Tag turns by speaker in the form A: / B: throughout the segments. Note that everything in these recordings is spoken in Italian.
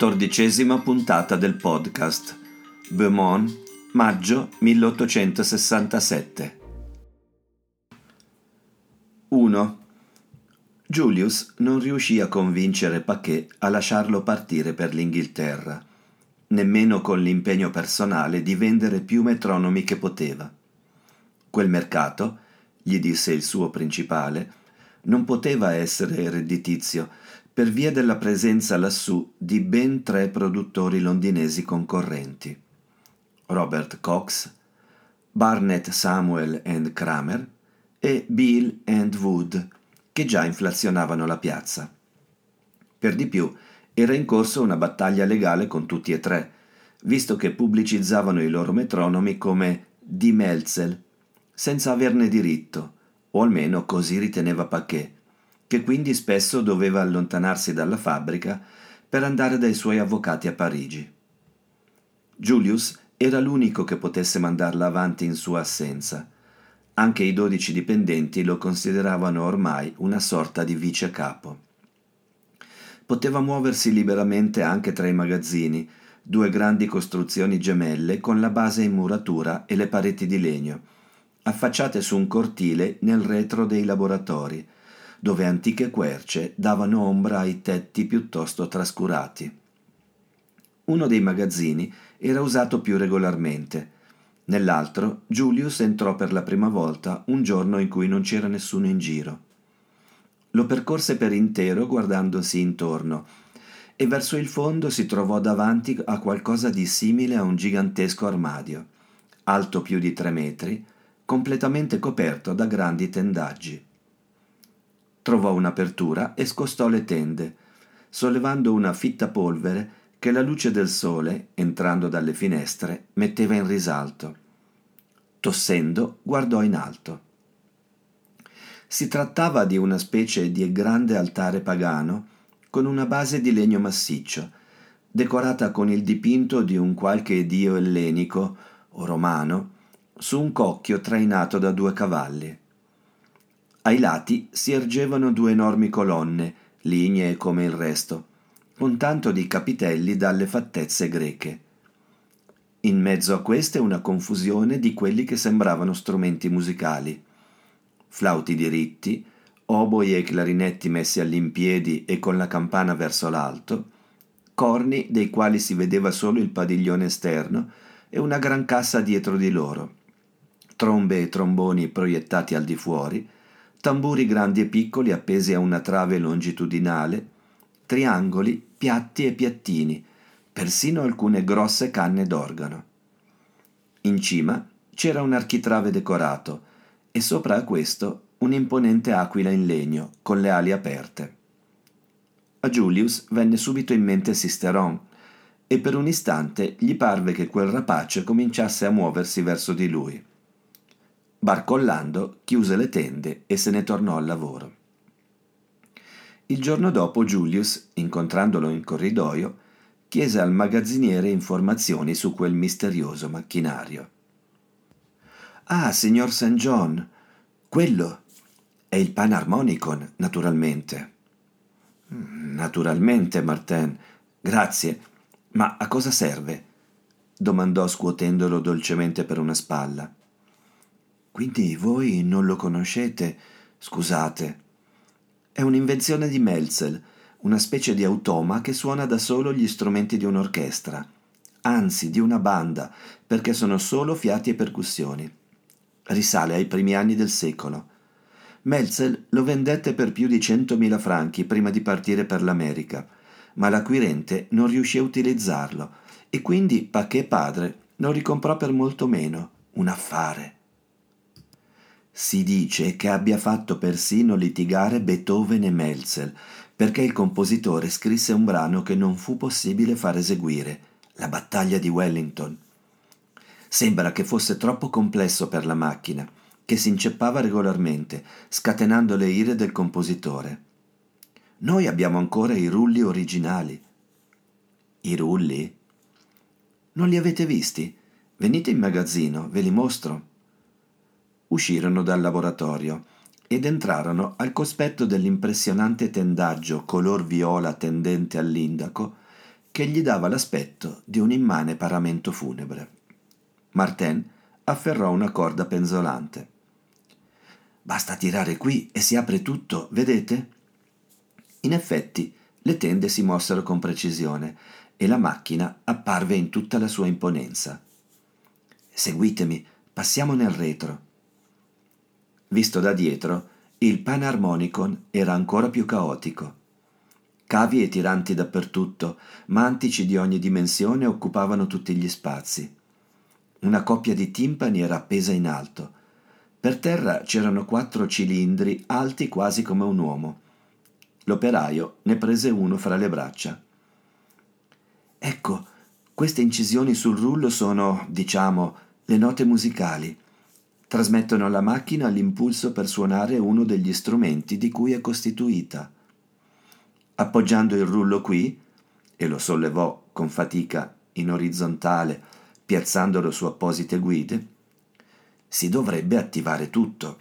A: Quattordicesima puntata del podcast. Beaumont, maggio 1867. 1. Julius non riuscì a convincere Paquet a lasciarlo partire per l'Inghilterra, nemmeno con l'impegno personale di vendere più metronomi che poteva. Quel mercato, gli disse il suo principale, non poteva essere redditizio per via della presenza lassù di ben tre produttori londinesi concorrenti. Robert Cox, Barnett Samuel and Kramer e Bill and Wood, che già inflazionavano la piazza. Per di più, era in corso una battaglia legale con tutti e tre, visto che pubblicizzavano i loro metronomi come di Melzel, senza averne diritto, o almeno così riteneva Paquet, che quindi spesso doveva allontanarsi dalla fabbrica per andare dai suoi avvocati a Parigi. Julius era l'unico che potesse mandarla avanti in sua assenza. Anche i dodici dipendenti lo consideravano ormai una sorta di vice capo. Poteva muoversi liberamente anche tra i magazzini, due grandi costruzioni gemelle con la base in muratura e le pareti di legno, affacciate su un cortile nel retro dei laboratori, dove antiche querce davano ombra ai tetti piuttosto trascurati. Uno dei magazzini era usato più regolarmente. Nell'altro Julius entrò per la prima volta un giorno in cui non c'era nessuno in giro. Lo percorse per intero guardandosi intorno e verso il fondo si trovò davanti a qualcosa di simile a un gigantesco armadio, alto più di tre metri, completamente coperto da grandi tendaggi. Trovò un'apertura e scostò le tende, sollevando una fitta polvere che la luce del sole, entrando dalle finestre, metteva in risalto. Tossendo, guardò in alto. Si trattava di una specie di grande altare pagano con una base di legno massiccio, decorata con il dipinto di un qualche dio ellenico o romano su un cocchio trainato da due cavalli. Ai lati si ergevano due enormi colonne, lignee come il resto, con tanto di capitelli dalle fattezze greche. In mezzo a queste una confusione di quelli che sembravano strumenti musicali. Flauti diritti, oboi e clarinetti messi all'impiedi e con la campana verso l'alto, corni dei quali si vedeva solo il padiglione esterno e una gran cassa dietro di loro, trombe e tromboni proiettati al di fuori, tamburi grandi e piccoli appesi a una trave longitudinale, triangoli, piatti e piattini, persino alcune grosse canne d'organo. In cima c'era un architrave decorato e sopra a questo un'imponente aquila in legno con le ali aperte. A Julius venne subito in mente Sisteron e per un istante gli parve che quel rapace cominciasse a muoversi verso di lui. Barcollando, chiuse le tende e se ne tornò al lavoro. Il giorno dopo Julius, incontrandolo in corridoio, chiese al magazziniere informazioni su quel misterioso macchinario. Ah, signor St. John, quello è il Panharmonicon, naturalmente. Mm, naturalmente, Martin. Grazie. Ma a cosa serve? domandò scuotendolo dolcemente per una spalla. Quindi voi non lo conoscete? Scusate. È un'invenzione di Melzel, una specie di automa che suona da solo gli strumenti di un'orchestra, anzi di una banda, perché sono solo fiati e percussioni. Risale ai primi anni del secolo. Melzel lo vendette per più di centomila franchi prima di partire per l'America, ma l'acquirente non riuscì a utilizzarlo e quindi Paquet padre lo ricomprò per molto meno, un affare. Si dice che abbia fatto persino litigare Beethoven e Melzel, perché il compositore scrisse un brano che non fu possibile far eseguire, la battaglia di Wellington. Sembra che fosse troppo complesso per la macchina, che si inceppava regolarmente, scatenando le ire del compositore. Noi abbiamo ancora i rulli originali. I rulli? Non li avete visti? Venite in magazzino, ve li mostro. Uscirono dal laboratorio ed entrarono al cospetto dell'impressionante tendaggio color viola tendente all'indaco che gli dava l'aspetto di un immane paramento funebre. Martin afferrò una corda penzolante. Basta tirare qui e si apre tutto, vedete? In effetti, le tende si mossero con precisione e la macchina apparve in tutta la sua imponenza. Seguitemi, passiamo nel retro. Visto da dietro, il panarmonicon era ancora più caotico. Cavi e tiranti dappertutto, mantici di ogni dimensione occupavano tutti gli spazi. Una coppia di timpani era appesa in alto. Per terra c'erano quattro cilindri alti quasi come un uomo. L'operaio ne prese uno fra le braccia. Ecco, queste incisioni sul rullo sono, diciamo, le note musicali. Trasmettono alla macchina l'impulso per suonare uno degli strumenti di cui è costituita. Appoggiando il rullo qui, e lo sollevò con fatica in orizzontale piazzandolo su apposite guide, si dovrebbe attivare tutto.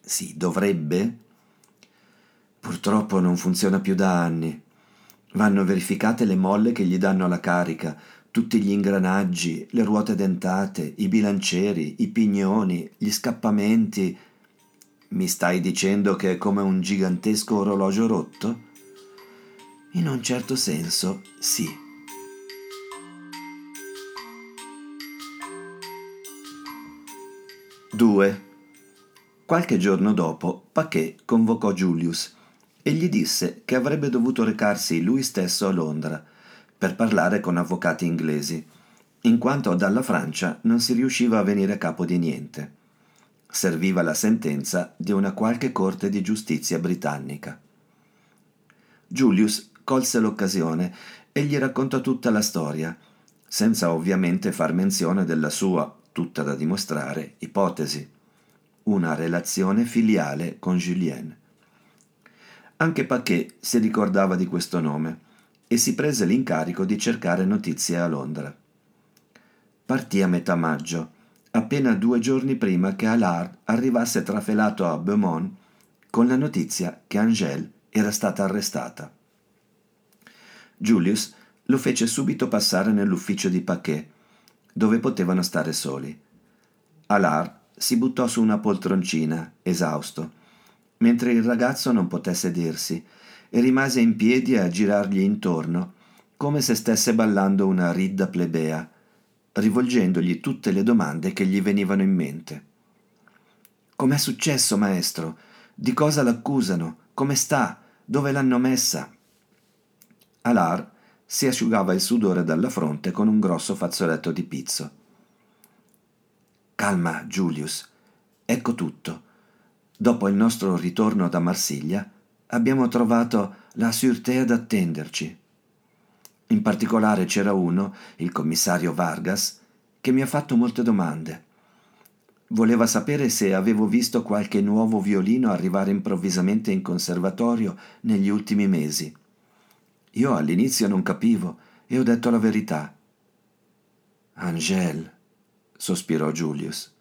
A: Si dovrebbe? Purtroppo non funziona più da anni. Vanno verificate le molle che gli danno la carica, tutti gli ingranaggi, le ruote dentate, i bilancieri, i pignoni, gli scappamenti. Mi stai dicendo che è come un gigantesco orologio rotto? In un certo senso, sì. 2. Qualche giorno dopo, Paquet convocò Julius e gli disse che avrebbe dovuto recarsi lui stesso a Londra per parlare con avvocati inglesi, in quanto dalla Francia non si riusciva a venire a capo di niente. Serviva la sentenza di una qualche corte di giustizia britannica. Julius colse l'occasione e gli raccontò tutta la storia, senza ovviamente far menzione della sua tutta da dimostrare, ipotesi, una relazione filiale con Julien. Anche Paquet si ricordava di questo nome e si prese l'incarico di cercare notizie a Londra. Partì a metà maggio, appena due giorni prima che Allard arrivasse trafelato a Beaumont con la notizia che Angèle era stata arrestata. Julius lo fece subito passare nell'ufficio di Paquet dove potevano stare soli. Alar si buttò su una poltroncina, esausto, mentre il ragazzo non poté sedersi e rimase in piedi a girargli intorno, come se stesse ballando una ridda plebea, rivolgendogli tutte le domande che gli venivano in mente. Com'è successo, maestro? Di cosa l'accusano? Come sta? Dove l'hanno messa? Alar si asciugava il sudore dalla fronte con un grosso fazzoletto di pizzo. Calma, Julius. Ecco tutto. Dopo il nostro ritorno da Marsiglia, abbiamo trovato la Sûreté ad attenderci. In particolare c'era uno, il commissario Vargas, che mi ha fatto molte domande. Voleva sapere se avevo visto qualche nuovo violino arrivare improvvisamente in conservatorio negli ultimi mesi. Io all'inizio non capivo e ho detto la verità. Angèle, sospirò Julius.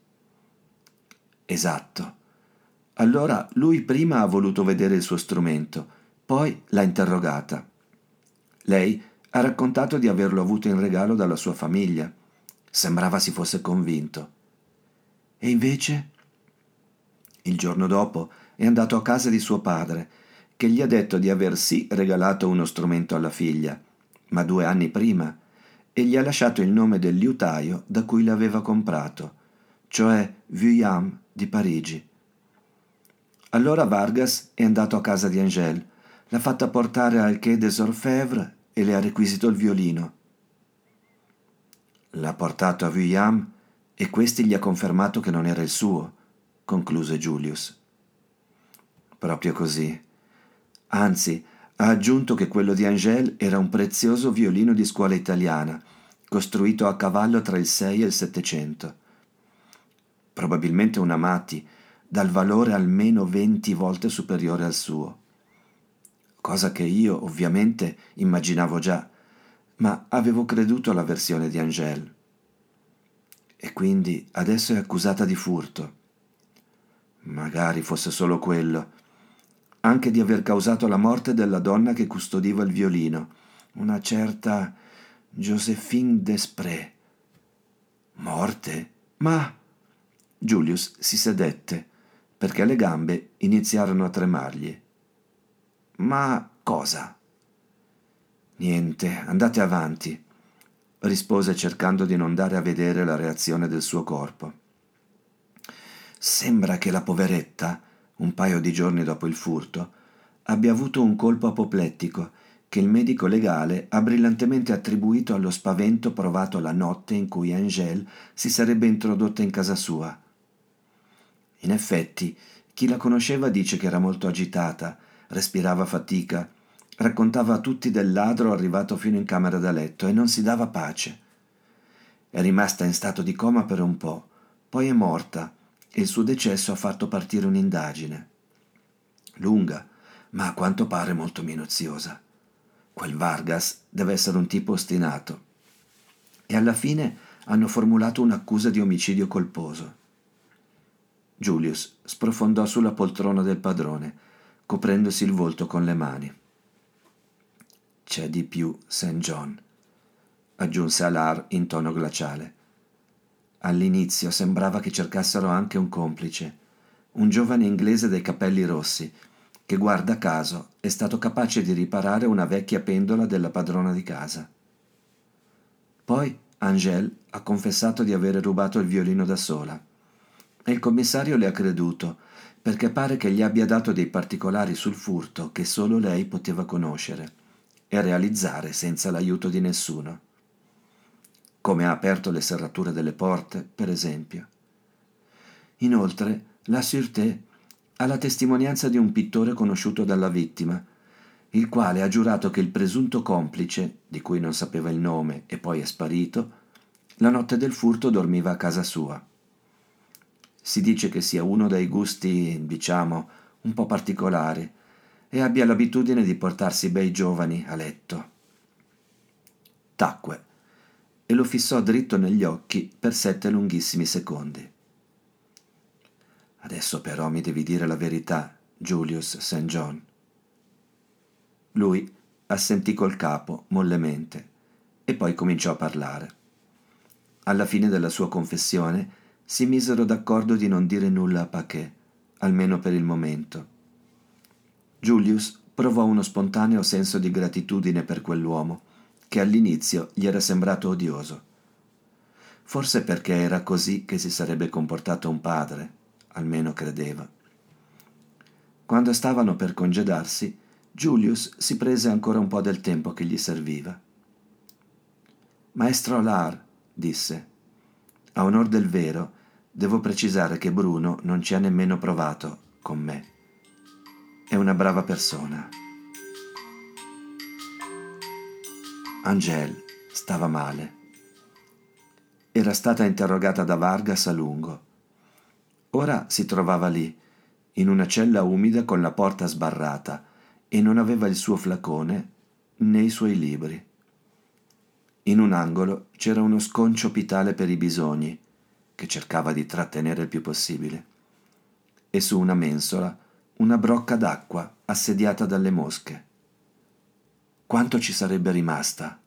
A: Esatto. Allora lui prima ha voluto vedere il suo strumento, poi l'ha interrogata. Lei ha raccontato di averlo avuto in regalo dalla sua famiglia. Sembrava si fosse convinto. E invece? Il giorno dopo è andato a casa di suo padre che gli ha detto di aver sì regalato uno strumento alla figlia, ma due anni prima, e gli ha lasciato il nome del liutaio da cui l'aveva comprato, cioè Vuillam di Parigi. Allora Vargas è andato a casa di Angèle, l'ha fatta portare al Quai des Orfèvres e le ha requisito il violino. L'ha portato a Vuillam e questi gli ha confermato che non era il suo, concluse Julius. Proprio così. Anzi, ha aggiunto che quello di Angèle era un prezioso violino di scuola italiana, costruito a cavallo tra il 6 e il 700. Probabilmente un Amati, dal valore almeno 20 volte superiore al suo. Cosa che io, ovviamente, immaginavo già, ma avevo creduto alla versione di Angèle. E quindi adesso è accusata di furto. Magari fosse solo quello anche di aver causato la morte della donna che custodiva il violino, una certa Josephine Desprez. Morte? Ma... Julius si sedette, perché le gambe iniziarono a tremargli. Ma cosa? Niente, andate avanti, rispose cercando di non dare a vedere la reazione del suo corpo. Sembra che la poveretta un paio di giorni dopo il furto, abbia avuto un colpo apoplettico che il medico legale ha brillantemente attribuito allo spavento provato la notte in cui Angèle si sarebbe introdotta in casa sua. In effetti, chi la conosceva dice che era molto agitata, respirava fatica, raccontava a tutti del ladro arrivato fino in camera da letto e non si dava pace. È rimasta in stato di coma per un po', poi è morta e il suo decesso ha fatto partire un'indagine. Lunga, ma a quanto pare molto minuziosa. Quel Vargas deve essere un tipo ostinato. E alla fine hanno formulato un'accusa di omicidio colposo. Julius sprofondò sulla poltrona del padrone, coprendosi il volto con le mani. C'è di più, St. John, aggiunse Alar in tono glaciale. All'inizio sembrava che cercassero anche un complice, un giovane inglese dai capelli rossi, che guarda caso è stato capace di riparare una vecchia pendola della padrona di casa. Poi Angèle ha confessato di aver rubato il violino da sola e il commissario le ha creduto perché pare che gli abbia dato dei particolari sul furto che solo lei poteva conoscere e realizzare senza l'aiuto di nessuno come ha aperto le serrature delle porte, per esempio. Inoltre, la Sûreté ha la testimonianza di un pittore conosciuto dalla vittima, il quale ha giurato che il presunto complice, di cui non sapeva il nome e poi è sparito, la notte del furto dormiva a casa sua. Si dice che sia uno dai gusti, diciamo, un po' particolari e abbia l'abitudine di portarsi bei giovani a letto. Tacque e lo fissò dritto negli occhi per sette lunghissimi secondi. Adesso però mi devi dire la verità, Julius St. John. Lui assentì col capo mollemente e poi cominciò a parlare. Alla fine della sua confessione si misero d'accordo di non dire nulla a Paquet, almeno per il momento. Julius provò uno spontaneo senso di gratitudine per quell'uomo che all'inizio gli era sembrato odioso. Forse perché era così che si sarebbe comportato un padre, almeno credeva. Quando stavano per congedarsi, Julius si prese ancora un po' del tempo che gli serviva. Maestro Lar, disse, a onor del vero, devo precisare che Bruno non ci ha nemmeno provato con me. È una brava persona. Angèle stava male. Era stata interrogata da Vargas a lungo. Ora si trovava lì, in una cella umida con la porta sbarrata, e non aveva il suo flacone né i suoi libri. In un angolo c'era uno sconcio pitale per i bisogni, che cercava di trattenere il più possibile, e su una mensola una brocca d'acqua assediata dalle mosche quanto ci sarebbe rimasta.